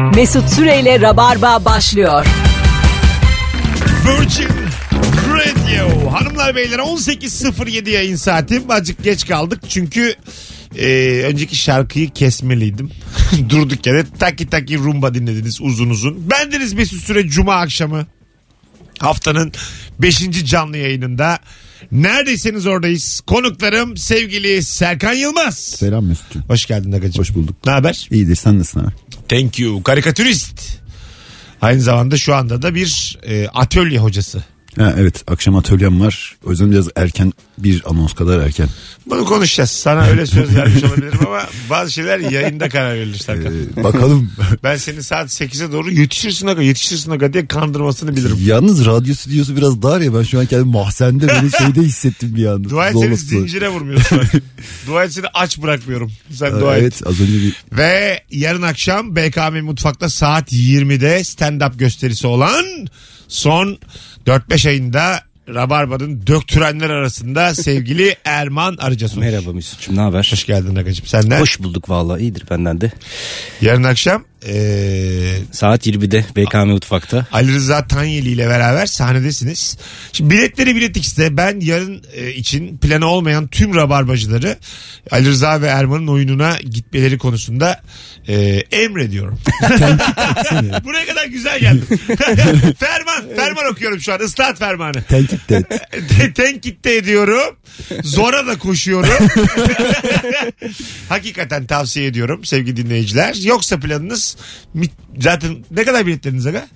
Mesut Süreyle Rabarba başlıyor. Virgin Radio. Hanımlar beyler 18.07 yayın saati. Azıcık geç kaldık çünkü e, önceki şarkıyı kesmeliydim. Durduk yere taki taki rumba dinlediniz uzun uzun. Bendeniz Mesut Süre Cuma akşamı. Haftanın 5. canlı yayınında. Neredeyseniz oradayız. Konuklarım sevgili Serkan Yılmaz. Selam Mesut'cum. Hoş geldin Agacığım. Hoş bulduk. Ne haber? İyidir sen nasılsın abi? Thank you. Karikatürist. Aynı zamanda şu anda da bir e, atölye hocası. Ha, evet akşam atölyem var. O yüzden biraz erken bir anons kadar erken. Bunu konuşacağız. Sana öyle söz vermiş olabilirim ama bazı şeyler yayında karar verilir Serkan. Ee, bakalım. Ben senin saat 8'e doğru yetişirsin aga yetişirsin aga diye kandırmasını bilirim. Yalnız radyo stüdyosu biraz dar ya ben şu an kendimi mahzende böyle şeyde hissettim bir anda. Dua et seni zincire vurmuyorsun. dua et seni aç bırakmıyorum. Sen Ha, dua et. Evet az önce bir Ve yarın akşam BKM Mutfak'ta saat 20'de stand-up gösterisi olan son 4-5 ayında Rabarba'nın döktürenler arasında sevgili Erman Arıcasoy. Merhaba Mesut'cum ne haber? Hoş geldin Agacığım. Senden Hoş bulduk vallahi iyidir benden de. yarın akşam eee Saat 20'de BKM Mutfak'ta. Ali Rıza Tanyeli ile beraber sahnedesiniz. Şimdi biletleri Bilet X'te ben yarın e, için planı olmayan tüm rabarbacıları Ali Rıza ve Erman'ın oyununa gitmeleri konusunda e, emrediyorum. Buraya kadar güzel geldim. ferman, ferman okuyorum şu an. Islat fermanı. tenkit de et. Te- Tenkit de ediyorum. Zora da koşuyorum. Hakikaten tavsiye ediyorum sevgili dinleyiciler. Yoksa planınız zaten ne kadar biletleriniz aga?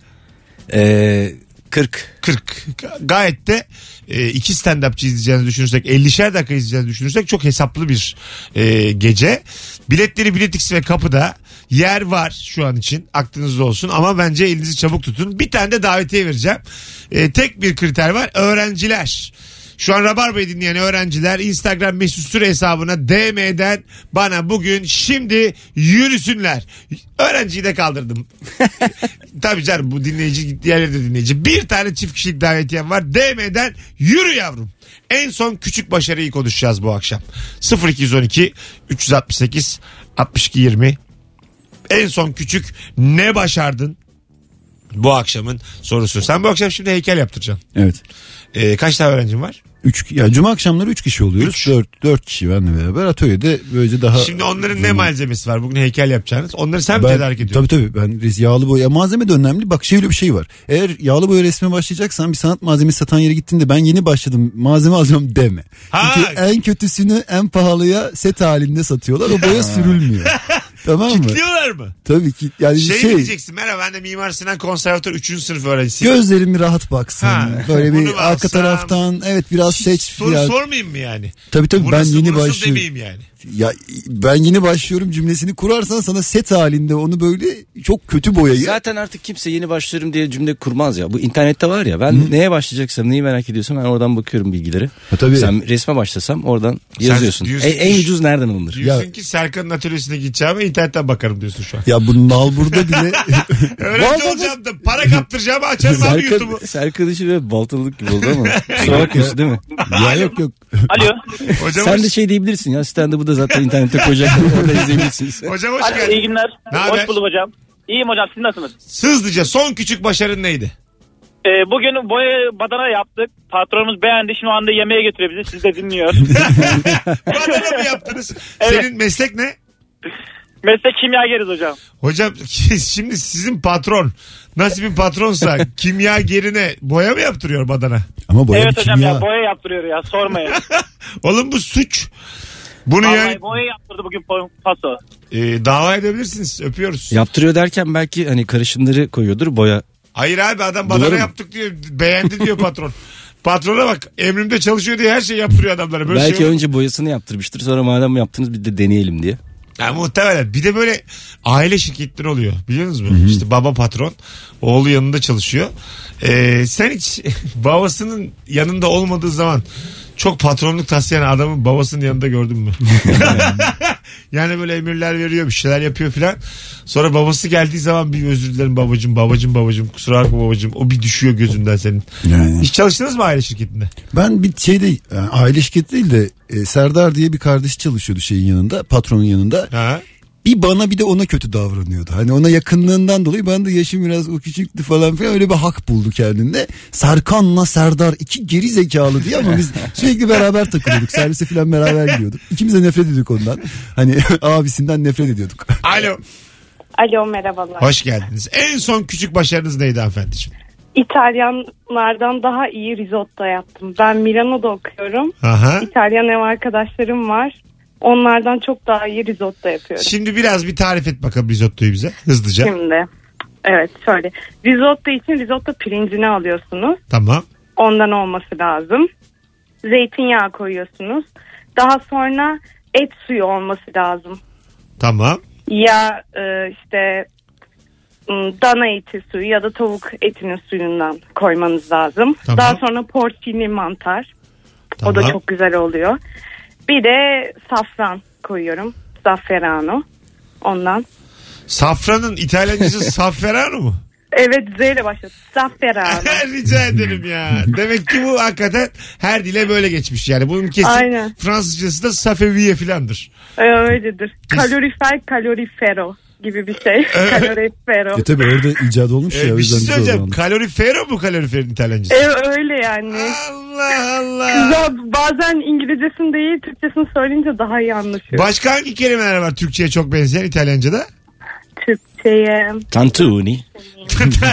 Ee, 40. 40. Gayet de e, iki stand-upçı izleyeceğinizi düşünürsek 50'şer dakika izleyeceğinizi düşünürsek çok hesaplı bir e, gece. Biletleri Biletix ve kapıda yer var şu an için aklınızda olsun ama bence elinizi çabuk tutun. Bir tane de davetiye vereceğim. E, tek bir kriter var öğrenciler. Şu an Rabarba'yı dinleyen öğrenciler Instagram mesut süre hesabına DM'den bana bugün şimdi yürüsünler. Öğrenciyi de kaldırdım. Tabii canım bu dinleyici diğerleri de dinleyici. Bir tane çift kişilik davetiyem var. DM'den yürü yavrum. En son küçük başarıyı konuşacağız bu akşam. 0212 368 62 20 en son küçük ne başardın? Bu akşamın sorusu. Sen bu akşam şimdi heykel yaptıracaksın. Evet. Ee, kaç tane öğrencin var? Üç, ya cuma akşamları üç kişi oluyoruz. Üç. Dört, dört kişi benle beraber atölyede böylece daha... Şimdi onların ne malzemesi var? Bugün heykel yapacağınız. Onları sen mi Ben, tedarik ediyorsun? tabii tabii ben res- yağlı boya malzeme de önemli. Bak şöyle bir şey var. Eğer yağlı boya resme başlayacaksan bir sanat malzemesi satan yere gittiğinde ben yeni başladım malzeme alacağım deme. Ha. Çünkü en kötüsünü en pahalıya set halinde satıyorlar. O boya sürülmüyor. Tamam mı? Kitliyorlar mı? Tabii ki yani Şey, şey, diyeceksin? Merhaba ben de Mimar Sinan Konservatuar 3. sınıf öğrencisiyim. gözlerim rahat baksın. Ha, Böyle bir mu arka alsam? taraftan evet biraz seç. Soru biraz- sormayayım mı yani? Tabii tabii Bu ben yeni başlıyorum. demeyeyim yani. Ya ben yeni başlıyorum cümlesini kurarsan sana set halinde onu böyle çok kötü boyayı. Zaten artık kimse yeni başlıyorum diye cümle kurmaz ya. Bu internette var ya ben neye başlayacaksam neyi merak ediyorsam ben oradan bakıyorum bilgileri. Ha, tabii. Sen resme başlasam oradan yazıyorsun. diyorsun En, en ucuz nereden alınır? Diyorsun ki Serkan'ın atölyesine gideceğime internetten bakarım diyorsun şu an. Ya bu nalburda bile Öğrenci olacağım da para kaptıracağım açarım abi YouTube'u. Serkan, Serkan işi böyle baltalılık gibi oldu ama. Kusura bakmıyorsun değil mi? ya yok yok. Alo. Hocam, Sen hoş, de şey diyebilirsin ya stand-up'ı da zaten internette koyacaklar orada izleyebilirsiniz. hocam hoş Alo, iyi geldin. günler. Ne haber? Hoş bulduk hocam. İyiyim hocam siz nasılsınız? Hızlıca son küçük başarın neydi? Ee, bugün boya badana yaptık. Patronumuz beğendi. Şu anda yemeğe götürüyor bizi. Siz de dinliyor. Badana mı yaptınız? Evet. Senin meslek ne? Meslek kimyageriz hocam. Hocam şimdi sizin patron nasıl bir patronsa kimya gerine boya mı yaptırıyor badana? Ama boya evet bir hocam kimya. ya boya yaptırıyor ya sormayın. Oğlum bu suç. Bunu Vallahi yani boya yaptırdı bugün paso. e, dava edebilirsiniz. Öpüyoruz. Yaptırıyor derken belki hani karışımları koyuyordur boya. Hayır abi adam badana Duvarı mı? yaptık diyor. Beğendi diyor patron. Patrona bak emrimde çalışıyor diye her şey yaptırıyor adamlara. Böyle belki şey önce boyasını yaptırmıştır sonra madem yaptınız bir de deneyelim diye. Ya muhtemelen. Bir de böyle aile şirketleri oluyor. Biliyor musunuz mu? İşte baba patron. Oğlu yanında çalışıyor. Ee, sen hiç babasının yanında olmadığı zaman çok patronluk taslayan adamın babasının yanında gördün mü? yani böyle emirler veriyor bir şeyler yapıyor filan. Sonra babası geldiği zaman bir özür dilerim babacım babacım babacım kusura bakma babacım. O bir düşüyor gözünden senin. Yani. Hiç çalıştınız mı aile şirketinde? Ben bir şeyde yani aile şirketi değil de e, Serdar diye bir kardeş çalışıyordu şeyin yanında patronun yanında. Ha? Bir bana bir de ona kötü davranıyordu. Hani ona yakınlığından dolayı ben de yaşım biraz o küçüktü falan filan öyle bir hak buldu kendinde. Serkan'la Serdar iki geri zekalı diye ama biz sürekli beraber takılıyorduk. Servise falan beraber gidiyorduk. İkimiz de nefret ediyorduk ondan. Hani abisinden nefret ediyorduk. Alo. Alo merhabalar. Hoş geldiniz. En son küçük başarınız neydi hanımefendiciğim? İtalyanlardan daha iyi risotto yaptım. Ben Milano'da okuyorum. Aha. İtalyan ev arkadaşlarım var. Onlardan çok daha iyi risotto yapıyorum. Şimdi biraz bir tarif et bakalım risottoyu bize hızlıca. Şimdi evet şöyle. Risotto için risotto pirincini alıyorsunuz. Tamam. Ondan olması lazım. Zeytinyağı koyuyorsunuz. Daha sonra et suyu olması lazım. Tamam. Ya e, işte dana eti suyu ya da tavuk etinin suyundan koymanız lazım. Tamam. Daha sonra porcini mantar. Tamam. O da çok güzel oluyor. Bir de safran koyuyorum. Zafferano. Ondan. Safranın İtalyancısı Safferano mu? Evet Z ile başlıyor. Zafferano. Rica ederim ya. Demek ki bu hakikaten her dile böyle geçmiş yani. Bunun kesin Aynen. Fransızcası da Safeviye filandır. Ee, Öyledir. Kalorifer kalorifero gibi bir şey. kalorifero. E tabi orada icat olmuş ya. Ee, o bir şey söyleyeceğim. Kalorifero mu kaloriferin İtalyancısı? Ee, öyle yani. Allah Allah. Ya bazen İngilizcesini değil Türkçesini söyleyince daha iyi anlaşıyor. Başka hangi kelimeler var Türkçe'ye çok benzeyen İtalyanca'da? Türkçe'ye. Tantuni.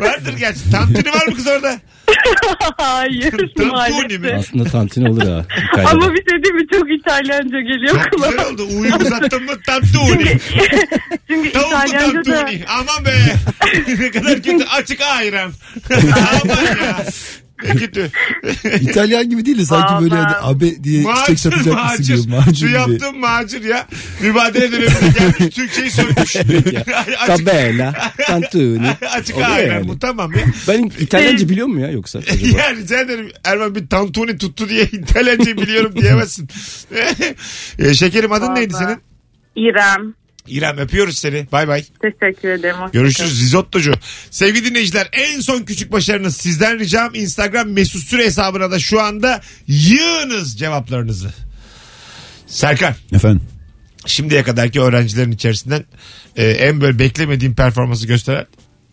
Vardır gerçi. Tantuni var mı kız orada? Hayır Tantuni mi? maalesef. Aslında tantuni olur ha. Ama İtalya'da. bir şey değil mi? Çok İtalyanca geliyor Çok kulağa. güzel oldu. Uyu uzattın mı tantuni. Çünkü Tavuklu İtalyanca da tantuni. Aman be. ne kadar kötü. Açık ayran. Aman ya. Ne kötü. İtalyan gibi değil de sanki böyle hani abe diye çiçek satacakmışsın gibi. macir. Macir Şu gibi. yaptığım macir ya. Mübadele döneminde gelmiş. Türkçeyi söylemiş. açık, Tabela. Tantuni. açık Oluyor ayran yani. bu tamam ya. Ben İtalyanca biliyor mu ya yoksa? acaba? ya rica ederim Erman bir tantuni tuttu diye İtalyanca biliyorum diyemezsin. e, şekerim adın neydi Vallahi. senin? İrem. İrem öpüyoruz seni. Bay bay. Teşekkür ederim. Görüşürüz risottocu. Sevgili dinleyiciler en son küçük başarınız sizden ricam Instagram mesut süre hesabına da şu anda yığınız cevaplarınızı. Serkan Efendim. şimdiye kadarki öğrencilerin içerisinden e, en böyle beklemediğim performansı gösteren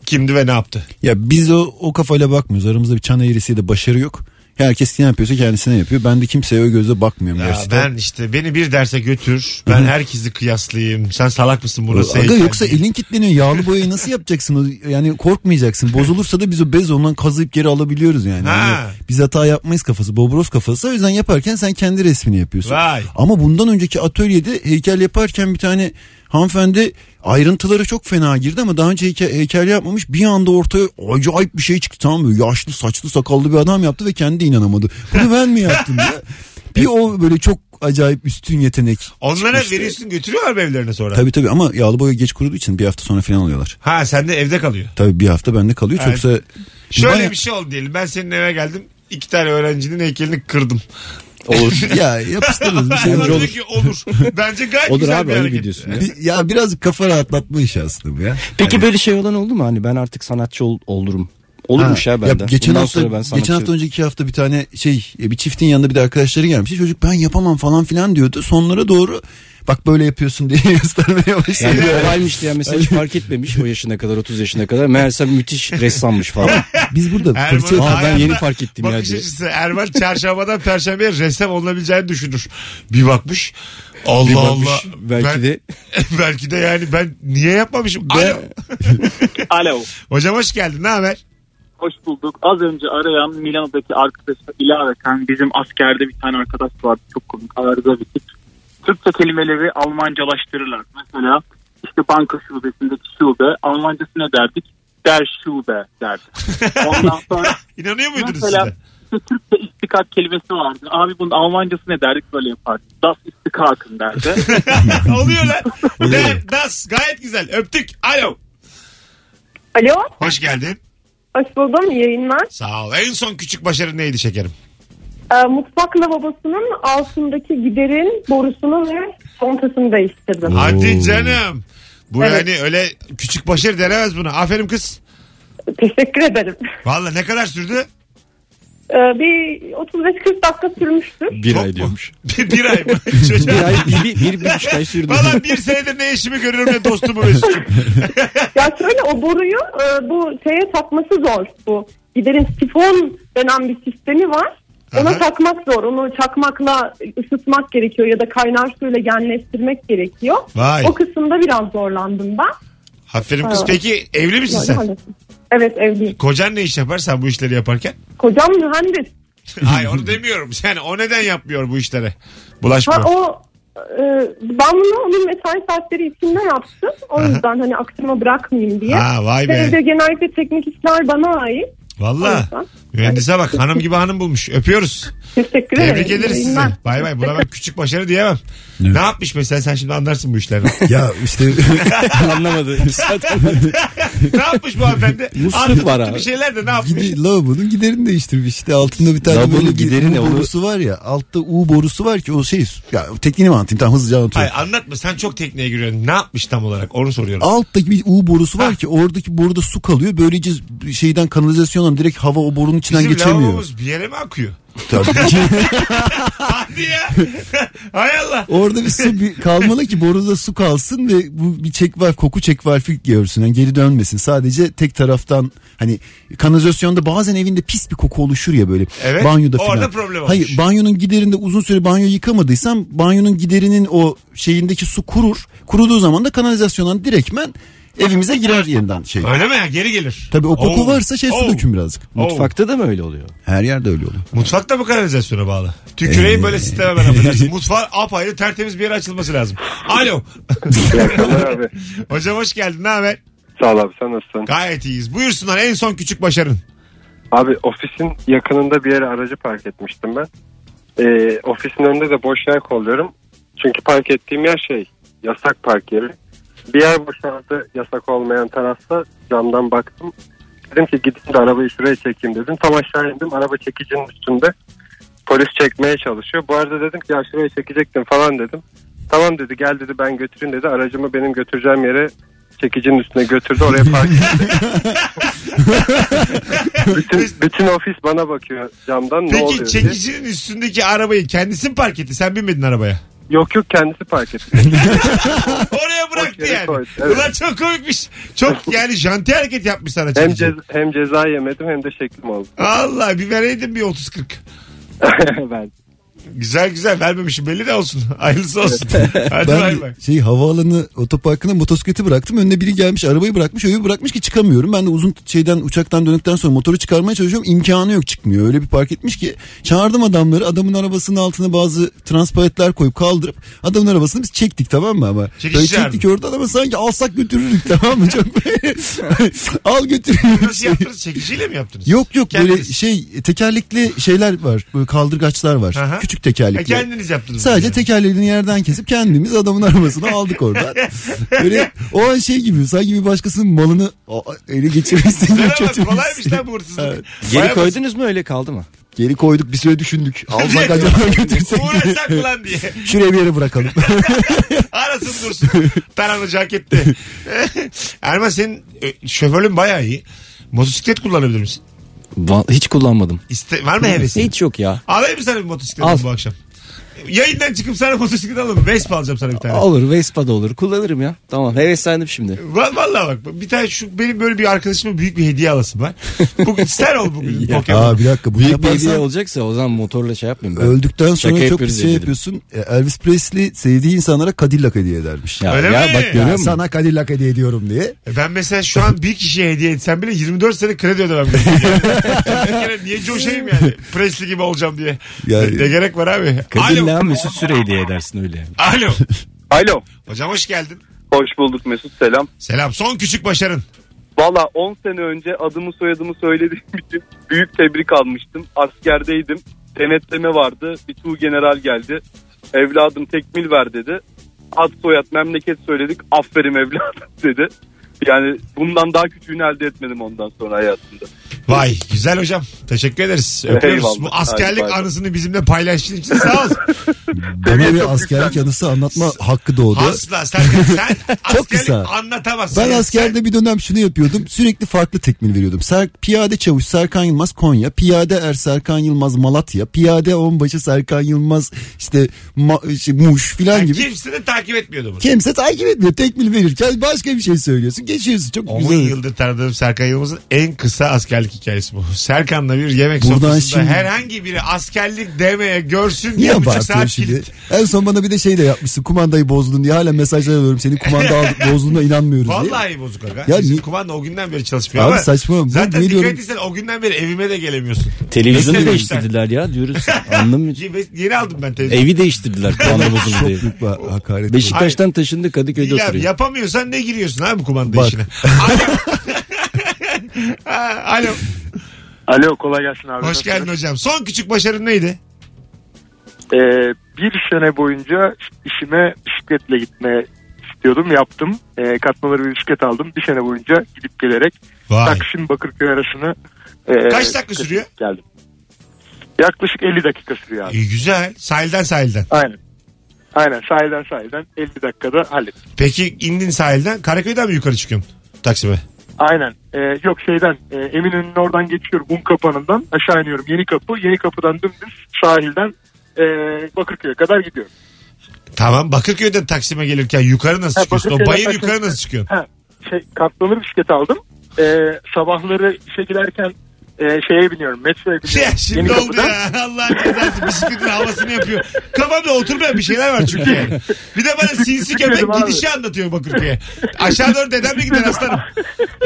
kimdi ve ne yaptı? Ya biz o, o kafayla bakmıyoruz. Aramızda bir çan eğrisiyle başarı yok. Herkes ne yapıyorsa kendisine yapıyor. Ben de kimseye o gözle bakmıyorum Ya gerçekten. ben işte beni bir derse götür. Ben herkesi kıyaslayayım. Sen salak mısın burası? Aga yoksa elin kilitleniyor. Yağlı boyayı nasıl yapacaksın? Yani korkmayacaksın. Bozulursa da biz o bez ondan kazıyıp geri alabiliyoruz yani. Ha. Yani biz hata yapmayız kafası. Bobros kafası. O yüzden yaparken sen kendi resmini yapıyorsun. Vay. Ama bundan önceki atölyede heykel yaparken bir tane hanımefendi ayrıntıları çok fena girdi ama daha önce heykel, heykel yapmamış. Bir anda ortaya acayip bir şey çıktı tamam mı? Yaşlı saçlı sakallı bir adam yaptı ve kendi inanamadı. Bunu ben mi yaptım ya? Bir o böyle çok acayip üstün yetenek. Onlara çıkmıştı. veriyorsun götürüyorlar mı evlerine sonra? Tabii tabii ama yağlı boya geç kuruduğu için bir hafta sonra falan alıyorlar. Ha sen de evde kalıyor. Tabii bir hafta bende kalıyor. Evet. Çoksa Şöyle Baya- bir şey oldu diyelim. Ben senin eve geldim. iki tane öğrencinin heykelini kırdım. Olur. ya yapıştırırız bir şey Bence olur. olur. Ki olur. Bence gayet Olur güzel abi bir ayıp hareket. ediyorsun ya. Bir- ya biraz kafa rahatlatma işi aslında bu ya. Peki böyle şey olan oldu mu? Hani ben artık sanatçı ol- olurum. Olurmuş Ha, ya bende. geçen Bundan hafta sonra ben sanatçı... geçen hafta önceki iki hafta bir tane şey e, bir çiftin yanında bir de arkadaşları gelmiş. Çocuk ben yapamam falan filan diyordu. Sonlara doğru bak böyle yapıyorsun diye göstermeye başladı. Yani bir olaymış diye mesela hiç fark etmemiş o yaşına kadar 30 yaşına kadar. Meğerse müthiş ressammış falan. Biz burada Erman'ın fırça Aa, ben yeni fark ettim ya diye. açısı. Erman çarşambadan perşembeye ressam olabileceğini düşünür. Bir bakmış. Allah Bir bakmış, Allah. belki Ben- de belki de yani ben niye yapmamışım? Alo. Alo. Hocam hoş geldin. Ne haber? Hoş bulduk. Az önce arayan Milano'daki arkadaşa ilaveten bizim askerde bir tane arkadaş vardı. Çok komik. Arıza bir tip. Türkçe kelimeleri Almancalaştırırlar. Mesela işte banka şubesindeki şube Almancası ne derdik? Der şube derdik. Ondan sonra İnanıyor muydunuz mesela size? işte Türkçe istikak kelimesi vardı. Abi bunun Almancası ne derdik böyle yapardık. Das istikakın derdi. Oluyor lan. Der, das. Gayet güzel. Öptük. Alo. Alo. Hoş geldin. Hoş buldum. İyi yayınlar. Sağ ol. En son küçük başarın neydi şekerim? Ee, mutfak lavabosının altındaki giderin borusunu ve kontasını değiştirdim. Hadi canım. Bu Evet. yani öyle küçük başarı denemez buna. Aferin kız. Teşekkür ederim. Valla ne kadar sürdü? Ee, bir 35-40 dakika sürmüştür. Bir Çok ay mu? diyormuş. bir, bir ay mı? Çocuğa- Bir ay bir, bir, bir, bir buçuk ay sürdü. Valla bir senedir ne işimi görüyorum ne dostumu Mesut'cum. Ya şöyle o boruyu e, bu şeye takması zor. Bu giderin sifon denen bir sistemi var. Ona takmak zor. Onu çakmakla ısıtmak gerekiyor ya da kaynar suyla genleştirmek gerekiyor. Vay. O kısımda biraz zorlandım ben. Aferin kız. Ha. Peki evli misin sen? Evet evliyim. Kocan ne iş yapar sen bu işleri yaparken? Kocam mühendis. Hayır onu demiyorum. Yani o neden yapmıyor bu işlere? Bulaşmıyor. Ha o e, ben bunu onun mesai saatleri içinde yaptım. O Aha. yüzden hani akşama bırakmayayım diye. Ha vay be. evde genellikle teknik işler bana ait. Valla. Mühendise bak hanım gibi hanım bulmuş. Öpüyoruz. Teşekkür ederim. Tebrik ederiz sizi. Yayınlar. Bay bay. Buna ben küçük başarı diyemem. Ne yapmış mesela sen şimdi anlarsın bu işlerden. Ya işte Anlamadı. Ne yapmış bu hanımefendi? Musluk var abi. Bir şeyler de ne yapmış? Gide, lavabonun giderini değiştirmiş. İşte altında bir tane Lavabonun böyle bir gideri ne? Borusu var ya. Altta U borusu var ki o şey. Ya tekniğini mi anlatayım? Tamam hızlıca anlatıyorum. Hayır anlatma sen çok tekneye giriyorsun. Ne yapmış tam olarak onu soruyorum. Alttaki bir U borusu var ki oradaki boruda su kalıyor. Böylece şeyden kanalizasyondan direkt hava o borunun içinden Bizim geçemiyor. lavabomuz bir yere mi akıyor? Tabii. Hadi ya. Hay Allah. Orada bir su bir kalmalı ki boruda su kalsın ve bu bir çek var koku çek valfi görsün. Yani geri dönmesin. Sadece tek taraftan hani kanalizasyonda bazen evinde pis bir koku oluşur ya böyle. Evet, Banyoda orada falan. problem olmuş. Hayır banyonun giderinde uzun süre banyo yıkamadıysan banyonun giderinin o şeyindeki su kurur. Kuruduğu zaman da kanalizasyondan direktmen evimize girer yeniden şey. Öyle mi ya? Geri gelir. Tabii o koku Oo. varsa şey su Oo. dökün birazcık. Oo. mutfakta da mı öyle oluyor? Her yerde öyle oluyor. Mutfakta mı kanalizasyona bağlı? Tüküreyim böyle sisteme ben affedersin. Mutfağı apayrı tertemiz bir yere açılması lazım. Alo. abi. Hocam hoş geldin. Ne haber? Sağ ol abi sen nasılsın? Gayet iyiyiz. Buyursunlar en son küçük başarın. Abi ofisin yakınında bir yere aracı park etmiştim ben. Ee, ofisin önünde de boş yer kolluyorum. Çünkü park ettiğim yer şey yasak park yeri. Bir yer boşaldı yasak olmayan tarafta camdan baktım. Dedim ki gidin de arabayı şuraya çekeyim dedim. Tam aşağı indim araba çekicinin üstünde. Polis çekmeye çalışıyor. Bu arada dedim ki ya şuraya çekecektim falan dedim. Tamam dedi gel dedi ben götüreyim dedi. Aracımı benim götüreceğim yere çekicinin üstüne götürdü oraya park bütün, bütün ofis bana bakıyor camdan ne Peki oluyor diye. çekicinin üstündeki arabayı kendisi mi park etti? Sen binmedin arabaya. Yok yok kendisi park etti. Oraya bıraktı yere yani. koydu, evet. Ulan çok komikmiş. Çok yani janti hareket yapmış sana hem, çekici. cez, hem ceza yemedim hem de şeklim oldu. Allah bir vereydin bir 30-40. ben. Güzel güzel vermemişim belli de olsun. Hayırlısı olsun. Hadi Ben bay bay. şey havaalanı otoparkına motosikleti bıraktım. Önüne biri gelmiş arabayı bırakmış. Öbürü bırakmış ki çıkamıyorum. Ben de uzun şeyden uçaktan döndükten sonra motoru çıkarmaya çalışıyorum. İmkanı yok çıkmıyor. Öyle bir park etmiş ki çağırdım adamları. Adamın arabasının altına bazı transparetler koyup kaldırıp adamın arabasını biz çektik tamam mı ama. Böyle çektik orada ama sanki alsak götürürük tamam mı? Çok böyle al götürüyoruz. Nasıl yaptınız? Çekiciyle mi yaptınız? Yok yok böyle Kendiniz. şey tekerlekli şeyler var. Böyle kaldırgaçlar var. Aha. Küçük E, tekerlekli. kendiniz yaptınız. Sadece yani. tekerleğini yerden kesip kendimiz adamın arabasını aldık oradan. Böyle o an şey gibi sanki bir başkasının malını o- ele geçirmişsin gibi kötü. kolaymış his. lan bu hırsızlık. Evet. Geri Bayağı koydunuz mu öyle kaldı mı? Geri koyduk bir süre düşündük. Alsak acaba götürsek. Uğraşsak lan diye. Şuraya bir yere bırakalım. Arasın dursun. Taranı ceketli. Erman senin e, şoförlüğün bayağı iyi. Motosiklet kullanabilir misin? Hiç kullanmadım. İste, var mı hevesin? Hiç yok ya. Alayım mı sana bir motosiklet Al. bu akşam? Yayından çıkıp sana motosiklet alalım. Vespa alacağım sana bir tane. Olur Vespa da olur. Kullanırım ya. Tamam heveslendim şimdi. Va- Vallahi bak bir tane şu benim böyle bir arkadaşıma büyük bir hediye alasın var. Bugün sen ol bugün. Ya. Pokemon. Aa bir dakika bunu Büyük bir hediye yaparsan olacaksa o zaman motorla şey yapmayayım ben. öldükten sonra Şaka çok yapıyoruz şey dedim. yapıyorsun. E, Elvis Presley sevdiği insanlara Cadillac hediye edermiş. Ya, Öyle ya mi? bak Ya görüyor musun? sana Cadillac hediye ediyorum diye. E Ben mesela şu an bir kişiye hediye etsem bile 24 sene kredi ödemem gerekiyor. Bir kere niye coşayım yani? Presley gibi olacağım diye. Yani- Ne gerek var abi? Alo. Kadınla Mesut Süre hediye edersin öyle. Alo. Alo. Hocam hoş geldin. Hoş bulduk Mesut selam. Selam. Son küçük başarın. Valla 10 sene önce adımı soyadımı söylediğim için büyük tebrik almıştım. Askerdeydim. Denetleme vardı. Bir tuğ general geldi. Evladım tekmil ver dedi. Ad soyad memleket söyledik. Aferin evladım dedi. Yani bundan daha küçüğünü elde etmedim ondan sonra hayatımda. Vay güzel hocam. Teşekkür ederiz. Öpüyoruz. Eyvallah. Bu askerlik Hadi anısını bizimle paylaştığın için sağ ol. Bana bir askerlik anısı anlatma hakkı doğdu. Asla sen, sen askerlik kısa. anlatamazsın. Ben askerde bir dönem şunu yapıyordum. Sürekli farklı tekmil veriyordum. Ser, piyade çavuş Serkan Yılmaz Konya, piyade er Serkan Yılmaz Malatya, piyade onbaşı Serkan Yılmaz işte ma, şey, Muş Sen, filan sen gibi. kimse de takip etmiyordu bunu. Kimse takip etmiyor. Tekmil verirken başka bir şey söylüyorsun. Geçiyorsun. Çok 10 güzel. yıldır tanıdığım Serkan Yılmaz'ın en kısa askerlik hikayesi bu. Serkan'la bir yemek Buradan sofrasında şimdi- herhangi biri askerlik demeye görsün Niye bir buçuk abartıyorsun saat şimdi? kilit. En son bana bir de şey de yapmışsın. Kumandayı bozdun diye hala mesajlar alıyorum. Senin kumanda aldık, bozduğuna inanmıyoruz diye. Vallahi bozuk aga. Ya Bizim ni- kumanda o günden beri çalışmıyor Abi ama saçma. Bu zaten dikkat diyorum? etsen o günden beri evime de gelemiyorsun. Televizyonu Mesela değiştirdiler ya diyoruz. Anlamıyorum. Yeni aldım ben televizyon. Evi değiştirdiler kumanda bozuldu diye. Çok büyük bir hakaret. Beşiktaş'tan taşındı Kadıköy'de Ya, oturuyor. yapamıyorsan ne giriyorsun abi bu kumanda Bak. işine? Alo. Alo. Alo kolay gelsin abi. Hoş geldin hocam. Son küçük başarın neydi? Ee, bir sene boyunca işime bisikletle gitmeye istiyordum. Yaptım. Ee, katmaları bir bisiklet aldım. Bir sene boyunca gidip gelerek Vay. Taksim Bakırköy arasını e, Kaç dakika sürüyor? Geldim. Yaklaşık 50 dakika sürüyor abi. İyi güzel. Sahilden sahilden. Aynen. Aynen sahilden sahilden 50 dakikada hallettim. Peki indin sahilden. Karaköy'den mi yukarı çıkıyorsun Taksim'e? Aynen. Ee, yok şeyden e, Eminönü'nün oradan geçiyorum un kapanından aşağı iniyorum. Yeni kapı. Yeni kapıdan dümdüz sahilden e, Bakırköy'e kadar gidiyorum. Tamam Bakırköy'den Taksim'e gelirken yukarı nasıl çıkıyorsun? O bayır yukarı nasıl çıkıyorsun? Ha, şey katlanır bisiklet aldım. Ee, sabahları işe giderken e, şeye biniyorum. Metroya biniyorum. Ya şimdi Yeni oldu kapıdan. ya. Allah'ın cezası bisikletin havasını yapıyor. Kafamda oturmayan bir şeyler var çünkü yani. Bir de bana sinsi köpek abi. gidişi anlatıyor Bakırköy'e. Aşağı doğru dedemle gider aslanım.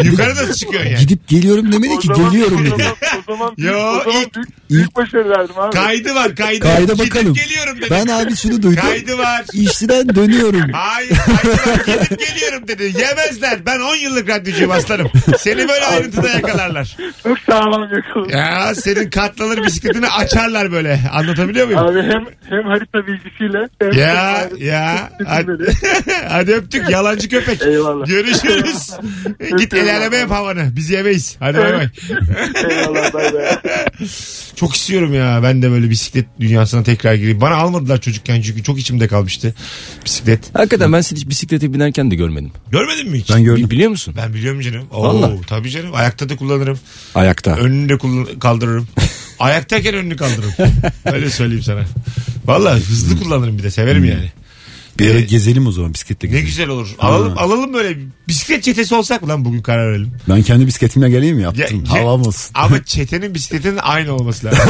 Yukarı nasıl çıkıyorsun yani? Gidip geliyorum demedi ki geliyorum o dedi. zaman, o zaman, Yo, o zaman ilk- büyük, büyük başarı verdim abi. Kaydı var kaydı. Kayda Gidip bakalım. geliyorum dedi. Ben abi şunu duydum. Kaydı var. İşçiden dönüyorum. Hayır kaydı var. Gidip geliyorum dedi. Yemezler. Ben 10 yıllık radyocuyum aslanım. Seni böyle ayrıntıda yakalarlar. Çok sağlam yakaladım. Ya senin katlanır bisikletini açarlar böyle. Anlatabiliyor muyum? Abi hem hem harita bilgisiyle hem Ya hem- ya hadi, hadi öptük yalancı köpek. Eyvallah. Görüşürüz. Git el aleme yap havanı. Biz yemeyiz. Hadi bay bay. Eyvallah bay bay. Çok istiyorum ya ben de böyle bisiklet dünyasına tekrar gireyim. Bana almadılar çocukken çünkü çok içimde kalmıştı bisiklet. Hakikaten ben seni hiç bisiklete binerken de görmedim. Görmedin mi hiç? Ben gördüm. Bi- Biliyor musun? Ben biliyorum canım. Oo, Vallahi. tabii canım. Ayakta da kullanırım. Ayakta. Önünü de kullan- kaldırırım. Ayaktayken önünü kaldırırım. Öyle söyleyeyim sana. Vallahi hızlı kullanırım bir de severim yani. Bir ara Ee, gezelim o zaman bisikletle Ne güzel olur. Alalım alalım böyle bisiklet çetesi olsak mı lan bugün karar verelim. Ben kendi bisikletimle geleyim mi yaptım. Ya- ya- Havam olsun. Ama çetenin bisikletinin aynı olması lazım.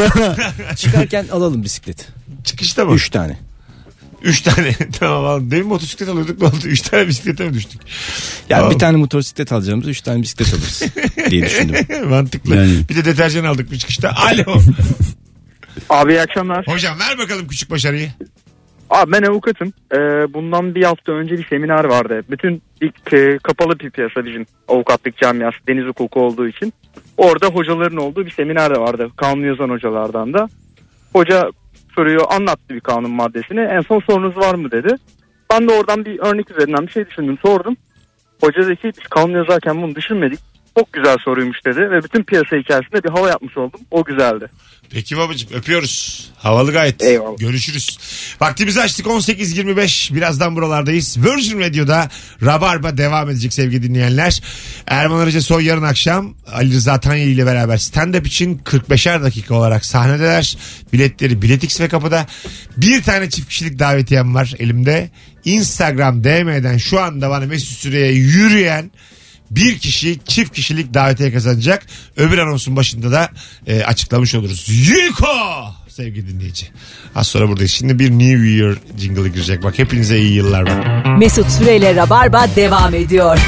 Çıkarken alalım bisiklet. Çıkışta mı? Üç tane. Üç tane. tamam alalım. Demin motosiklet alıyorduk ne oldu? Üç tane bisiklete mi düştük? Yani Tamam. bir tane motosiklet alacağımız üç tane bisiklet alırız diye düşündüm. Mantıklı. Yani. Bir de deterjan aldık bir çıkışta. Alo. Abi iyi akşamlar. Hocam ver bakalım küçük başarıyı. Abi ben avukatım. Ee, bundan bir hafta önce bir seminer vardı. Bütün ilk e, kapalı bir piyasa bizim avukatlık camiası deniz hukuku olduğu için. Orada hocaların olduğu bir seminer de vardı. Kanun yazan hocalardan da. Hoca soruyor anlattı bir kanun maddesini. En son sorunuz var mı dedi. Ben de oradan bir örnek üzerinden bir şey düşündüm sordum. Hoca dedi ki biz kanun yazarken bunu düşünmedik. Çok güzel soruymuş dedi ve bütün piyasa hikayesinde bir hava yapmış oldum. O güzeldi. Peki babacığım öpüyoruz. Havalı gayet. Eyvallah. Görüşürüz. Vaktimizi açtık 18.25. Birazdan buralardayız. Virgin Radio'da Rabarba devam edecek sevgili dinleyenler. Erman Arıca Soy yarın akşam Ali Rıza Tanyeli ile beraber stand-up için 45'er dakika olarak sahnedeler. Biletleri Biletix ve kapıda. Bir tane çift kişilik davetiyem var elimde. Instagram DM'den şu anda bana Mesut Süre'ye yürüyen bir kişi çift kişilik davetiye kazanacak. Öbür anonsun başında da e, açıklamış oluruz. Yuko! Sevgili dinleyici. Az sonra buradayız. Şimdi bir New Year jingle'ı girecek. Bak hepinize iyi yıllar var. Mesut Süreyle Rabarba devam ediyor.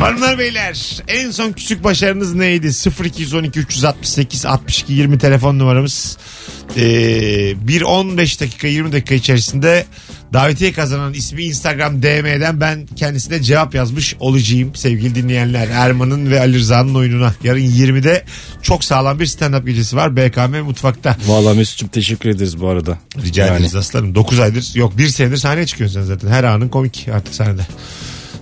Hanımlar beyler en son küçük başarınız neydi? 0212 368 62 20 telefon numaramız. Ee, bir 15 dakika 20 dakika içerisinde davetiye kazanan ismi Instagram DM'den ben kendisine cevap yazmış olacağım sevgili dinleyenler. Erman'ın ve Ali Rıza'nın oyununa. Yarın 20'de çok sağlam bir stand-up gecesi var BKM Mutfak'ta. Vallahi Mesut'cum teşekkür ederiz bu arada. Rica Yani. ederiz aslanım. 9 aydır yok bir senedir sahneye çıkıyorsun sen zaten. Her anın komik artık sahnede.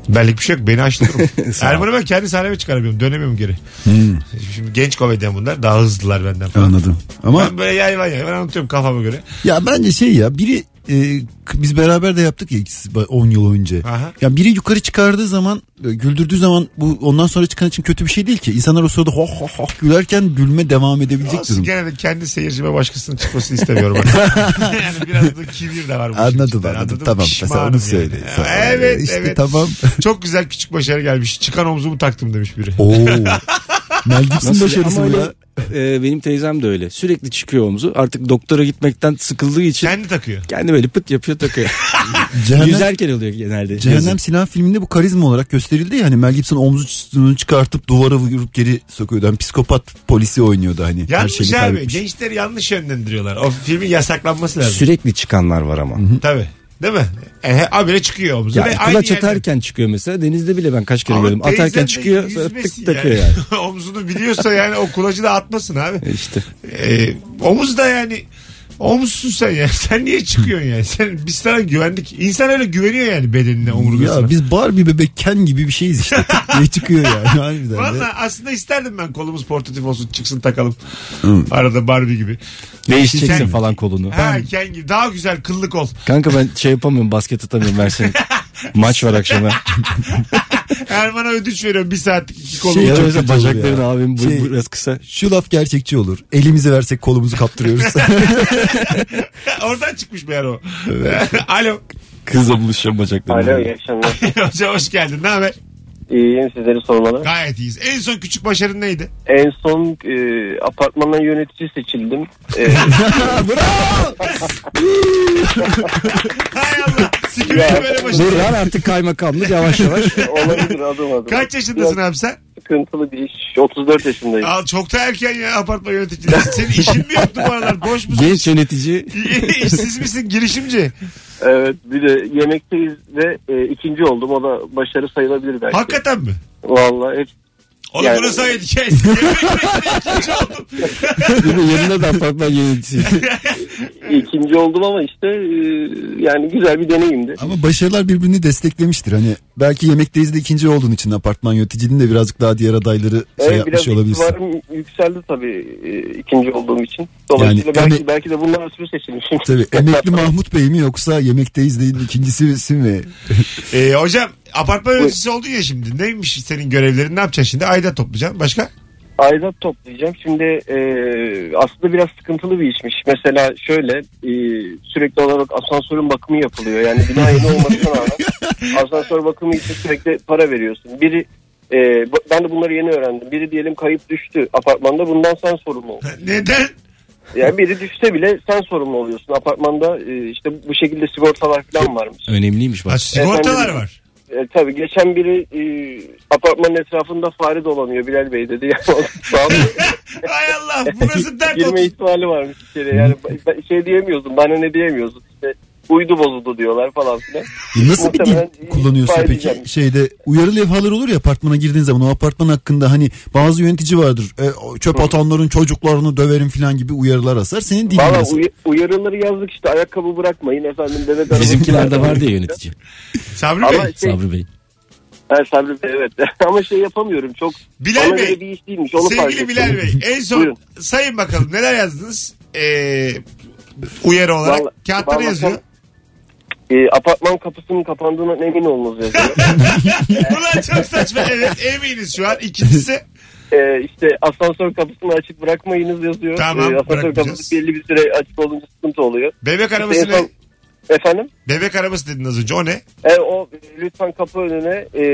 Benlik bir şey yok. Beni açtırırım. Erman'ı ben kendi sahneme çıkaramıyorum. Dönemiyorum geri. Hmm, Şimdi genç komedyen bunlar. Daha hızlılar benden falan. anladım. Ama Ben böyle yayvan yayvan anlatıyorum kafama göre. ya bence şey ya biri e, biz beraber de yaptık ya ikisi ba- 10 yıl önce. Aha. Ya biri yukarı çıkardığı zaman güldürdüğü zaman bu ondan sonra çıkan için kötü bir şey değil ki. İnsanlar o sırada hoh hoh hoh gülerken gülme devam edebilecek Olsun durum. gene de kendi seyircime başkasının çıkmasını istemiyorum. yani biraz da kibir de var. bu Anladım içinde, anladım. anladın mı? Tamam mesela onu söyle. yani. Tamam. Evet işte evet. tamam. Çok güzel küçük başarı gelmiş. Çıkan omzumu taktım demiş biri. Oo. Mel Gibson Nasıl? başarısı bu ya. e, benim teyzem de öyle. Sürekli çıkıyor omuzu. Artık doktora gitmekten sıkıldığı için Kendi takıyor. kendi böyle pıt yapıyor takıyor. Cehennem, Yüzerken oluyor genelde. Cehennem Yazın. Silah filminde bu karizma olarak gösterildi ya hani Mel Gibson omzunu çıkartıp duvara vurup geri sokuyordu. Hani psikopat polisi oynuyordu hani. her Yanlış şeyini abi. kaybetmiş. Gençleri yanlış yönlendiriyorlar. O filmin yasaklanması lazım. Sürekli çıkanlar var ama. Tabii. Değil mi? E, abire çıkıyor omuzu. Ya Ve aynı kulaç yerden. atarken çıkıyor mesela. Denizde bile ben kaç kere Ama gördüm. teyzen Atarken de çıkıyor sonra yüzmesin tık takıyor yani. Omzunu biliyorsa yani o kulacı da atmasın abi. E İşte. Ee, omuz da yani omuzsun sen ya. Sen niye çıkıyorsun yani? Sen biz sana güvendik. İnsan öyle güveniyor yani bedenine omurgasına. Ya biz Barbie bebek Ken gibi bir şeyiz işte. Diye çıkıyor yani. Harbiden de. Valla aslında isterdim ben kolumuz portatif olsun çıksın takalım. Arada Barbie gibi. Değişeceksin Sen- falan kolunu. Ha Ken gibi daha güzel kıllık ol. Kanka ben şey yapamıyorum basket atamıyorum ben senin. Maç var akşama. Erman'a ödünç veriyorum bir saatlik iki kolu. Şey- çok kötü bacakların ya. abim bu, Şey- bu biraz kısa. Şu laf gerçekçi olur. Elimizi versek kolumuzu kaptırıyoruz. Oradan çıkmış meğer o. Alo. Kızla buluşacağım bacaklarını. Alo iyi akşamlar. Hocam hoş geldin. Ne haber? İyiyim sizleri sormalı. Gayet iyiyiz. En son küçük başarın neydi? En son e, apartmandan yönetici seçildim. E, Hay Allah. Sikimde böyle başarı. Dur lan artık kaymakamlık yavaş yavaş. olabilir adım adım. Kaç yaşındasın abi sen? Sıkıntılı bir iş. 34 yaşındayım. Al çok da erken ya apartman yöneticiliği. Senin işin mi yoktu bu aralar? Boş musun? Genç yönetici. İşsiz misin? Girişimci. Evet bir de yemekteyiz ve e, ikinci oldum. O da başarı sayılabilir belki. Hakikaten mi? Vallahi hep Oğlum Yani- burası hayat hikayesi. İkinci oldum. Bir de yanında da apartman yöneticisi. ikinci oldum ama işte e, yani güzel bir deneyimdi. Ama başarılar birbirini desteklemiştir. Hani belki yemekteyiz de ikinci olduğun için apartman yöneticiliğinde birazcık daha diğer adayları şey Evet yapmış olabilirsin. itibarım yükseldi tabii e, ikinci olduğum için. Dolayısıyla Yani belki, eme- belki de bundan ötürü seçilmişim. Tabii emekli Mahmut Bey mi yoksa yemekteyiz değil ikincisi mi? Ee, hocam apartman yöneticisi oldun ya şimdi. Neymiş senin görevlerin? Ne yapacaksın şimdi? Ayda toplayacaksın. Başka? Aidat toplayacağım. Şimdi e, aslında biraz sıkıntılı bir işmiş. Mesela şöyle e, sürekli olarak asansörün bakımı yapılıyor. Yani bina yeni olmasına rağmen asansör bakımı için sürekli para veriyorsun. Biri e, ben de bunları yeni öğrendim. Biri diyelim kayıp düştü apartmanda bundan sen sorumlu ol. Neden? Yani biri düşse bile sen sorumlu oluyorsun. Apartmanda e, işte bu şekilde sigortalar falan varmış. Önemliymiş Ha, bak. sigortalar Efendim? var. E, tabii geçen biri e, apartmanın etrafında fare dolanıyor Bilal Bey dedi. Yani. Hay Allah. Burası dert Girme ihtimali varmış içeri. Yani şey diyemiyorsun bana ne diyemiyorsun işte uydu bozuldu diyorlar falan filan. Nasıl bir dil kullanıyorsun peki? Şeyde uyarı levhalar olur ya apartmana girdiğin zaman o apartman hakkında hani bazı yönetici vardır. E, çöp atanların çocuklarını döverim falan gibi uyarılar asar. Senin dilin Valla uy- uyarıları yazdık işte ayakkabı bırakmayın efendim bebek arabası. Bizimkilerde vardı ya yönetici. Sabri Bey. şey, Sabri Bey. ha, Sabri Bey evet ama şey yapamıyorum çok Bilal bana Bey. bir iş değilmiş onu fark Sevgili ettim. Bilal Bey. En son Buyurun. sayın bakalım neler yazdınız? Ee, uyarı olarak. Vallahi yazıyor? E, apartman kapısının kapandığından emin olunuz yazıyor. Ulan çok saçma. Evet eminiz şu an. İkincisi e, işte asansör kapısını açık bırakmayınız yazıyor. Tamam, E, asansör bırakmayacağız. kapısı belli bir süre açık olunca sıkıntı oluyor. bebek arabası ne? Efendim? Bebek arabası dedin az önce. O ne? E, o lütfen kapı önüne e,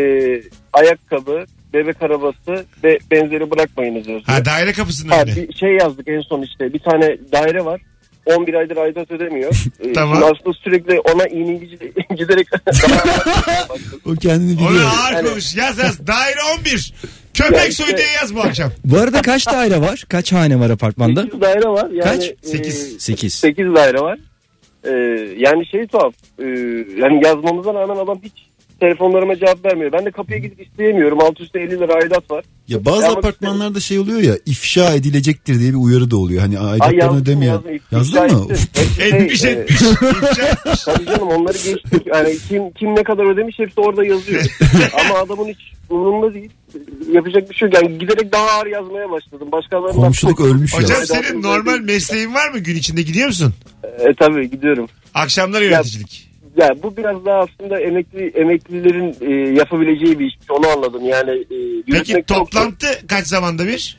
ayakkabı, bebek arabası ve benzeri bırakmayınız yazıyor. Ha daire kapısının Ha, önüne. bir şey yazdık en son işte bir tane daire var. 11 aydır aidat ödemiyor. E, Tamam. şimdi aslında sürekli ona iğne giderek O kendini Onu biliyor. ağır Yani- konuş. Yaz yaz. Daire 11. Köpek Ya işte- soyu diye yaz bu akşam. Bu arada kaç daire var? Kaç hane var apartmanda? 8 daire var. Yani, Kaç? e, Sekiz. 8. 8 daire var. E, yani şey tuhaf. E, yani yazmamıza rağmen adam hiç telefonlarıma cevap vermiyor. Ben de kapıya gidip isteyemiyorum. Alt üstte 50 lira aidat var. Ya bazı Yapmak apartmanlarda şey oluyor ya ifşa edilecektir diye bir uyarı da oluyor. Hani aidatlarını ödemeyen. yazdım. Yazdın mı? Hepsi şey, Etmiş e, etmiş. Etmiş. Tabii canım onları geçtik. Yani kim kim ne kadar ödemiş hepsi orada yazıyor. Ama adamın hiç umurunda değil. Yapacak bir şey yok. Yani giderek daha ağır yazmaya başladım. Başkalarından Komşuluk çok- ölmüş ya. Hocam senin normal ödedim. mesleğin var mı? Gün içinde gidiyor musun? E, tabii gidiyorum. Akşamları yöneticilik. Ya bu biraz daha aslında emekli emeklilerin e, yapabileceği bir iş. Onu anladım. Yani e, Peki yürütmek çok- toplantı kaç zamanda bir?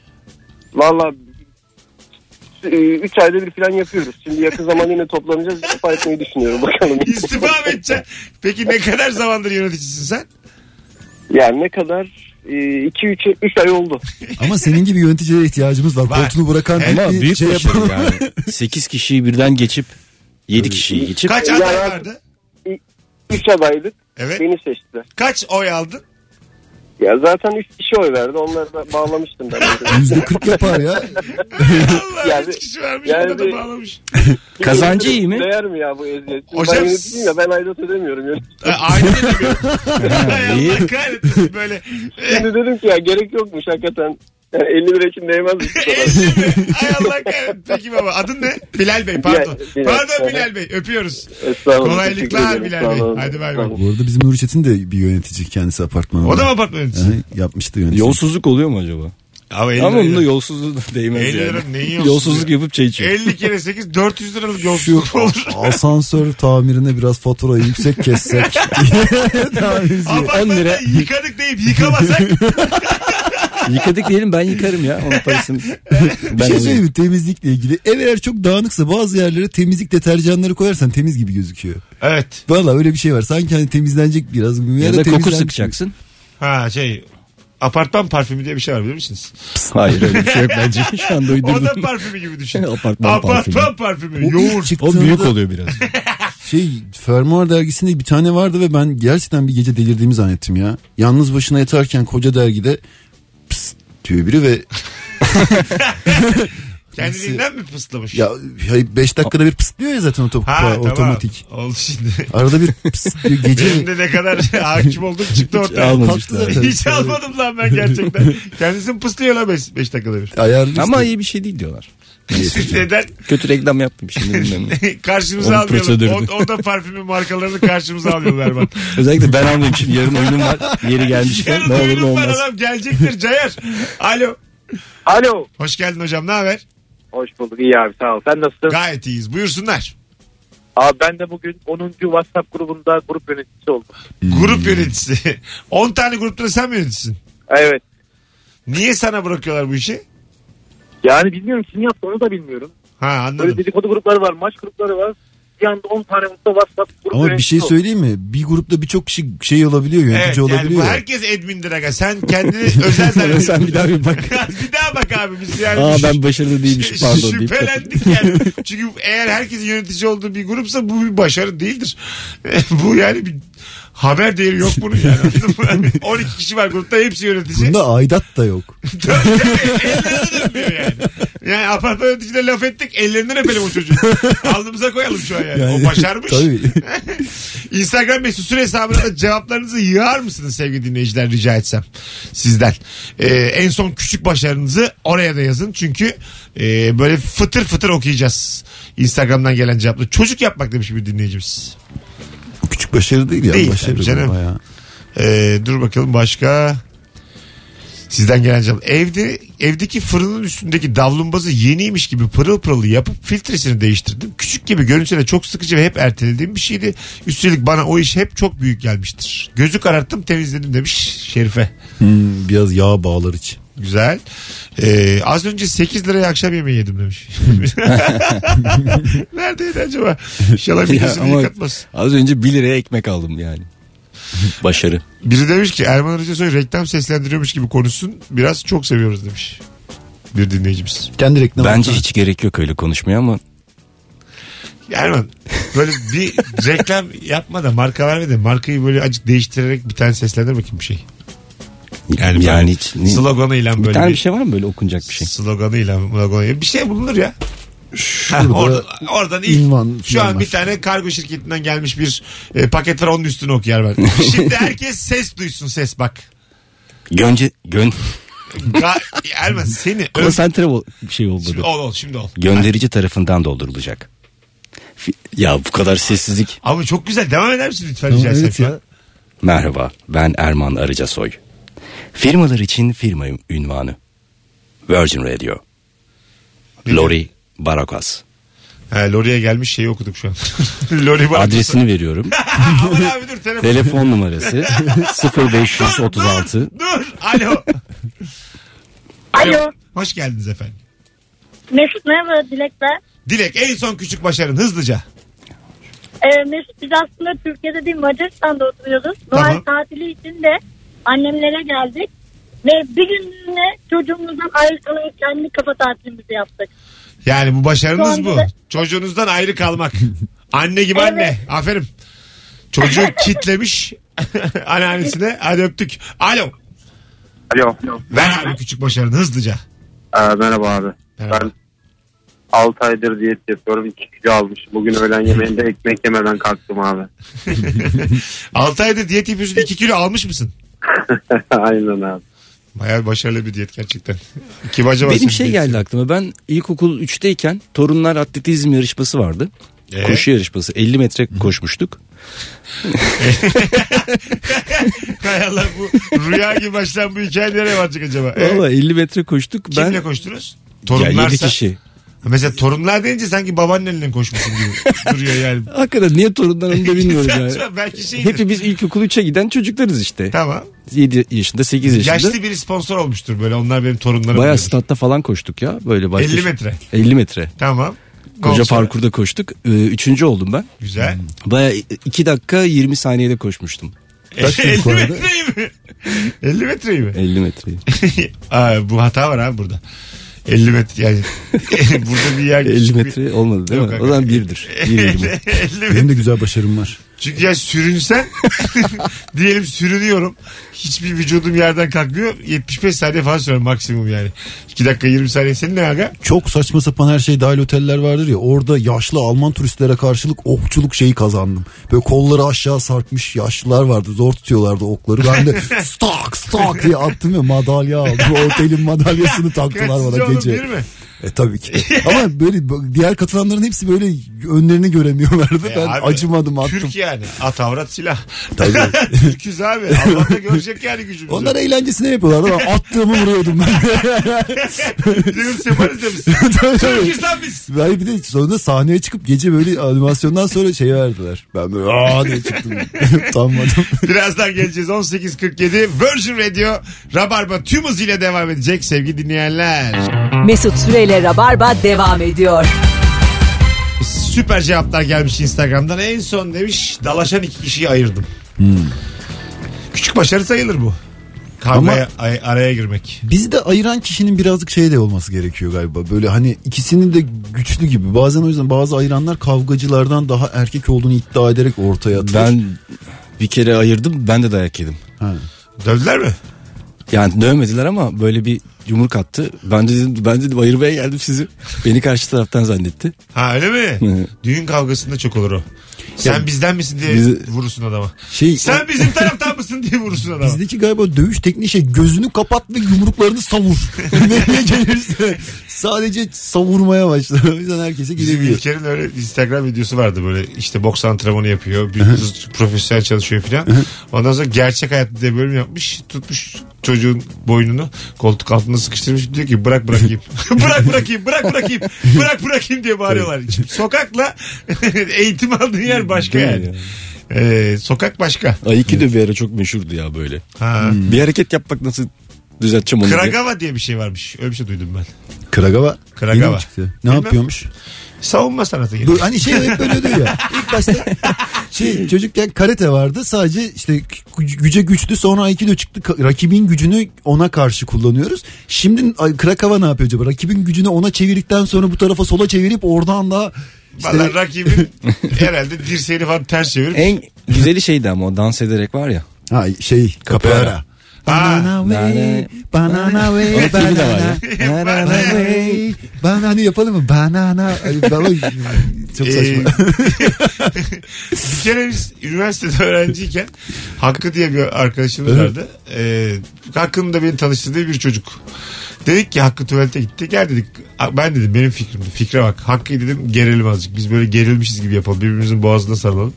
Valla 3 ayda bir falan yapıyoruz. Şimdi yakın zamanda yine toplanacağız. İstifa etmeyi düşünüyorum bakalım. İstifa mı edeceksin? Peki ne kadar zamandır yöneticisin sen? Yani ne kadar 2-3 3 ay oldu. Ama senin gibi yöneticilere ihtiyacımız var. Var. Koltuğunu bırakan Ama bir büyük şey başarı yapalım. yani. 8 kişiyi birden geçip 7 kişiyi geçip Kaç aday vardı? 3 adaydık. Evet. Beni seçtiler. Kaç oy aldın? Ya zaten 3 kişi oy verdi. Onları da bağlamıştım ben. Yüzde kırk yapar ya. Allah Yani- üç kişi vermiş yani ona da bir- bağlamış. Kazancı iyi mi? Değer mi ya bu eziyet? Hocam- Ben yöneticiyim ya ben aidat ödemiyorum. yönetici. Ha, Aynı dedi. Hay iyi. Allah kahretsin böyle. Şimdi dedim ki ya gerek yokmuş hakikaten. Yani 50 lira için değmez. Hay Allah kahretsin. Peki baba adın ne? Bilal Bey pardon. Bilal, Pardon Bilal. Bey öpüyoruz. Estağfurullah, Kolaylıklar. Bilal Bey. Hadi bay bay. Bu arada bizim Nuri Çetin de bir yönetici kendisi apartmanında. O da mı apartman yöneticisi? Aha, yapmıştı yönetici. yolsuzluk oluyor mu acaba? Ama 50 Ama onun da yolsuzluğu da değmez 50 yani. lira neyin yolsuzluğu? Yolsuzluk yapıp çay içiyor. 50 kere 8 400 liralık Şu yolsuzluk olur. asansör tamirine biraz faturayı yüksek kessek. Tamirci. Apartmanda lira. yıkadık deyip yıkamasak Yıkadık diyelim ben yıkarım ya. Onun parasını. Bir ben şey söyleyeyim mi temizlikle ilgili? Ev eğer çok dağınıksa bazı yerlere temizlik deterjanları koyarsan temiz gibi gözüküyor. Evet. Valla öyle bir şey var. Sanki hani temizlenecek biraz gibi. Ya da koku temizlenmiş sıkacaksın. Ha şey apartman parfümü diye bir şey var biliyor musunuz? Hayır öyle bir şey yok bence. Şu anda O uydurdum. da parfümü gibi düşün. Apartman parfümü. Apartman parfümü. ilk Yoğurt. O büyük oluyor biraz. Şey Fermuar dergisinde bir tane vardı ve ben gerçekten bir gece delirdiğimi zannettim ya. Yalnız başına yatarken koca dergide diyor biri ve Kendiliğinden mi pıslamış? ya 5 dakikada bir pıslıyor ya zaten o top ha kapağı, tamam. otomatik. Oldu şimdi. Arada bir pıs diyor gece Benim de ne kadar hakim oldum çıktı ortaya. Kalktı zaten. Hiç almadım lan ben gerçekten. Kendisini pıslıyor lan 5 dakikada bir. ayarlı Ama işte. iyi bir şey değil diyorlar. Neden? Kötü reklam yaptım şimdi bilmem ne. karşımıza Onun almayalım. O, o da parfümün markalarını karşımıza alıyorlar Erman. Özellikle ben almayayım şimdi yarın oyunum var. Yeri gelmişken Yarın ne olur ne oyunum var olmaz. adam gelecektir Cayar. Alo. Alo. Hoş geldin hocam ne haber? Hoş bulduk iyi abi sağ ol. Sen nasılsın? Gayet iyiyiz. Buyursunlar. Abi ben de bugün 10. WhatsApp grubunda grup yöneticisi oldum. Grup yöneticisi. 10 tane grupta da sen mi yöneticisin? Evet. Niye sana bırakıyorlar bu işi? Yani bilmiyorum kim yaptı onu da bilmiyorum. Ha Böyle anladım. dedikodu grupları var, maç grupları var. Bir anda 10 tane mutlu WhatsApp grup Ama bir şey söyleyeyim mi? Bir grupta birçok kişi şey olabiliyor yönetici Evet yani bu olabiliyor. ya. herkes admindir aga. Sen kendini özel zannediyorsun. Sen bir daha bir bak. bir daha bak abi biz yani. Aa ben başarılı değilmişim pardon deyip. Şüphelendik yani. Çünkü eğer herkesin yönetici olduğu bir grupsa bu bir başarı değildir. bu yani bir haber değeri yok bunun yani. Anladın mı? 12 kişi var grupta hepsi yönetici. Bunda aidat da yok. Ellerine dönmüyor yani. Yani apartman yöneticine laf ettik ellerinden öpelim o çocuğu. Alnımıza koyalım şu an yani. o başarmış. Tabii. Instagram mesut süre hesabına da cevaplarınızı yığar mısınız sevgili dinleyiciler rica etsem sizden. Ee, en son küçük başarınızı oraya da yazın. Çünkü e, böyle fıtır fıtır okuyacağız. Instagram'dan gelen cevapları. Çocuk yapmak demiş bir dinleyicimiz. Küçük başarı değil ya. Değil başarı canım. bayağı. Ee, dur bakalım başka. Sizden gelen cevap. Evde, evdeki fırının üstündeki davlumbazı yeniymiş gibi pırıl pırıl yapıp filtresini değiştirdim. Küçük gibi görünse de çok sıkıcı ve hep ertelediğim bir şeydi. Üstelik bana o iş hep çok büyük gelmiştir. Gözü kararttım temizledim demiş Şerife. Hmm, biraz yağ bağlar için. Güzel. Ee, az önce 8 liraya akşam yemeği yedim demiş. Neredeydi acaba? İnşallah Ya midesini ama- yıkatmaz. Az önce 1 liraya ekmek aldım yani. Başarı. Biri demiş ki Erman Arıca Soy reklam seslendiriyormuş gibi konuşsun. Biraz çok seviyoruz demiş. Bir dinleyicimiz. Kendi reklamı. Bence hiç gerek yok öyle konuşmaya ama Erman böyle bir reklam yapma da marka verme de markayı böyle acık değiştirerek bir tane seslendir bakayım bir şey. Yani, yani, hiç. Ne, sloganıyla bir böyle tane bir, bir şey var mı böyle okunacak bir şey? sloganıyla sloganıyla bir şey bulunur ya. Ha, oradan, oradan ilk ünvan şu an bir var. tane kargo şirketinden gelmiş bir e, paket var onun üstüne oku yer var. Şimdi herkes ses duysun ses bak. Gönce, gön, Ga- Erman seni öv- konsantre ol, bir şey Şimdi oldu. ol ol şimdi ol. Gönderici tarafından doldurulacak. Fi- Ya bu kadar sessizlik. Ama çok güzel devam eder misin lütfen Tamam, rica etsem evet ya. Merhaba ben Erman Arıcasoy. Firmalar için firma ünvanı. Virgin Radio. Lori Barakas. Ha, Lori'ye gelmiş şeyi okuduk şu an. Lori Adresini veriyorum. Aman abi dur telefon. Telefon numarası 0536. Dur alo. Alo. Hoş geldiniz efendim. Mesut merhaba Dilek ben. Dilek en son küçük başarın hızlıca. Ee, Mesut biz aslında Türkiye'de değil Macaristan'da oturuyoruz. Noel Tamam. tatili için de annemlere geldik. Ve bir günlüğüne çocuğumuzdan ayrı kalarak kendi kafa tatilimizi yaptık. Yani bu başarınız bu. Çocuğunuzdan ayrı kalmak. Anne gibi Evet. anne. Aferin. Çocuğu kitlemiş anneannesine. Hadi öptük. Alo. Alo. Ver abi küçük başarını hızlıca. Aa, merhaba abi. Merhaba. Ben 6 aydır diyet yapıyorum. 2 kilo almışım. Bugün öğlen yemeğinde ekmek yemeden kalktım abi. 6 aydır diyet yapıyorsun 2 kilo almış mısın? Aynen abi. Bayağı başarılı bir diyet gerçekten. Kim acaba? Benim şey geldi aklıma. Ben ilkokul 3'teyken torunlar atletizm yarışması vardı. Ee? Koşu yarışması 50 metre koşmuştuk. Hay Allah bu rüya gibi başlayan bu hikaye nereye varacak acaba? Ee, Valla 50 metre koştuk. Kimle Ben koştunuz? ya Torunlarsa. 7 kişi. Mesela torunlar deyince sanki babaannenle koşmuşsun gibi duruyor yani. Hakikaten niye torunlar onu da bilmiyorum yani. Saçma, Belki şey. Hepimiz ilkokul 3'e giden çocuklarız işte. Tamam. 7 yaşında 8 yaşında. Yaşlı biri sponsor olmuştur böyle. Onlar benim torunlarım. Bayağı oluyordur. statta falan koştuk ya. Böyle başka 50 metre. 50 metre. Tamam. Koca parkurda koştuk. Ee, Üçüncü oldum ben. Güzel. Baya 2 dakika 20 saniyede koşmuştum. Kaç 50 dakika orada? metreyi mi? 50 metreyi mi? 50 metreyi. Aa, bu hata var abi burada. 50 metre yani. burada bir yer 50 küçük bir- metre olmadı değil Yok mi? O zaman birdir. Bir 50 20. metre. Benim de güzel başarım var. Çünkü ya sürünsen diyelim sürünüyorum. Hiçbir vücudum yerden kalkmıyor. 75 saniye falan sürer maksimum yani. 2 dakika 20 saniye senin ne aga? Çok saçma sapan her şey dahil oteller vardır ya orada yaşlı Alman turistlere karşılık okçuluk şeyi kazandım. Böyle kolları aşağı sarkmış yaşlılar vardı zor tutuyorlardı okları. Ben de stak stak diye attım ya madalya aldım. Otelin madalyasını taktılar bana oğlum gece. mi? E tabii ki. Ama böyle diğer katılanların hepsi böyle önlerini göremiyorlardı. E ben abi, acımadım attım. Türk yani. At avrat silah. Tabii. Türküz abi. Allah da görecek yani gücümüzü. Onlar eğlencesine yapıyorlardı ama attığımı vuruyordum ben. Yunus yaparız demiş. Türküz lan biz. Ben bir de sonunda sahneye çıkıp gece böyle animasyondan sonra şey verdiler. Ben böyle aa diye çıktım. Utanmadım. Birazdan geleceğiz 18.47 Virgin Radio Rabarba tüm hızıyla devam edecek sevgili dinleyenler. Mesut Süreyle Rabarba devam ediyor. Süper cevaplar gelmiş Instagram'dan. En son demiş dalaşan iki kişiyi ayırdım. Küçük başarı sayılır bu. Kavgaya ay- araya girmek. Bizi de ayıran kişinin birazcık şey de olması gerekiyor galiba. Böyle hani ikisinin de güçlü gibi. Bazen o yüzden bazı ayıranlar kavgacılardan daha erkek olduğunu iddia ederek ortaya atıyor. Ben bir kere ayırdım. Ben de dayak yedim. Ha. Dövdüler mi? Yani dövmediler ama böyle bir yumruk attı. Ben de dedim, ben dedim ayırmaya geldim sizi. Beni karşı taraftan zannetti. Ha öyle mi? Düğün kavgasında çok olur o. Sen bizden misin diye Bizi- vurursun adama. Şey, Sen bizim taraftan mısın diye vurursun adama. Bizdeki galiba dövüş tekniği şey gözünü kapat ve yumruklarını savur. Nereye gelirse sadece savurmaya başlar. O yüzden herkese Bizim gidebiliyor. İlker'in öyle Instagram videosu vardı böyle işte boks antrenmanı yapıyor. Bir kız profesyonel çalışıyor falan. Ondan sonra gerçek hayatta diye bölüm yapmış. Tutmuş çocuğun boynunu koltuk altında sıkıştırmış. Diyor ki bırak bırakayım. bırak bırakayım bırak bırakayım. Bırak bırakayım diye bağırıyorlar. Şimdi sokakla eğitim aldığın yer başka Değil yani. ya? Ee, sokak başka. Aikido bir ara çok meşhurdu ya böyle. Ha. Bir hareket yapmak nasıl düzelteceğim onu diye. Kragava diye bir şey varmış. Öyle bir şey duydum ben. Kragava. Kragava. Yeni mi çıktı? Ne Bilmem. yapıyormuş? Savunma sanatı gibi. Hani şey hep böyle diyor ya. İlk başta şey çocukken karate vardı. Sadece işte gü- güce güçlü sonra aikido çıktı. Ka- Rakibin gücünü ona karşı kullanıyoruz. Şimdi ay, Krakava ne yapıyor acaba? Rakibin gücünü ona çevirdikten sonra bu tarafa sola çevirip oradan da işte Valla rakibin herhalde dirseğini falan ters çevirip En güzeli şeydi ama o dans ederek var ya. ha, şey Capoeira. Banana way, banana way, ya. banana way. Banana yapalım mı? Banana. Çok Ee, saçma. bir kere biz üniversitede öğrenciyken Hakkı diye bir arkadaşımız vardı. Ee, Hakkı'nın da beni tanıştırdığı bir çocuk. Dedik ki Hakkı tuvalete gitti. Gel dedik. Ben dedim benim fikrimdi. Fikre bak. Hakkı'yı dedim gerelim azıcık. Biz böyle gerilmişiz gibi yapalım. Birbirimizin boğazına sarılalım.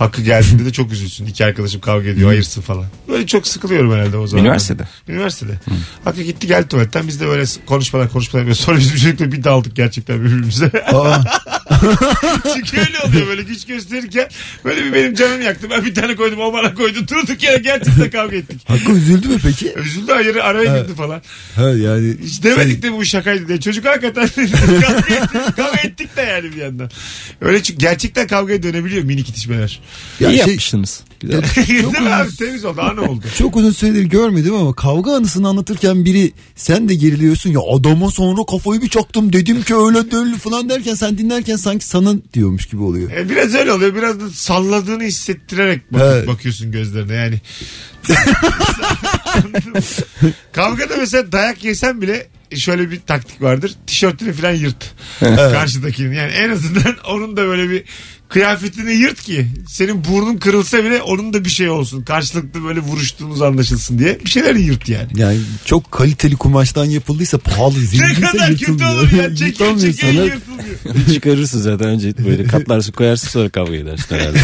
Hakkı geldiğinde de çok üzülsün. İki arkadaşım kavga ediyor ayırsın falan. Böyle çok sıkılıyorum herhalde o zaman. Üniversitede. Üniversitede. Hakkı gitti geldi tuvaletten. Biz de böyle konuşmalar konuşmalar yapıyoruz. Sonra biz bir çocukla bir daldık gerçekten birbirimize. Aa, Çünkü öyle oluyor böyle güç gösterirken böyle bir benim canım yaktı. Ben bir tane koydum o bana koydu. Durduk yere gerçekten kavga ettik. Hakkı üzüldü mü peki? Üzüldü hayır araya girdi falan. Ha yani. Hiç demedik de bu şakaydı diye. Çocuk hakikaten kavga, ettik, kavga ettik de yani bir yandan. Öyle çünkü gerçekten kavgaya dönebiliyor minik itişmeler. Ya İyi şey- yapmışsınız. Güzel. Değil mi abi temiz oldu ana oldu. Çok uzun süredir görmedim ama kavga anısını anlatırken biri sen de geriliyorsun ya adama sonra kafayı bir çaktım dedim ki öyle döllü falan derken sen dinlerken sanki sana diyormuş gibi oluyor. E, biraz öyle oluyor. Biraz da salladığını hissettirerek bak- Evet. bakıyorsun gözlerine yani. Kavgada mesela dayak yesen bile şöyle bir taktik vardır. Tişörtünü falan yırt. Karşıdakinin. Yani en azından onun da böyle bir kıyafetini yırt ki senin burnun kırılsa bile onun da bir şey olsun. Karşılıklı böyle vuruştuğunuz anlaşılsın diye. Bir şeyler yırt yani. Yani çok kaliteli kumaştan yapıldıysa pahalı Ne kadar kötü olur ya. Çekiyor sana. yırtılmıyor. Çıkarırsın zaten önce böyle katlarsın koyarsın sonra kavga edersin herhalde.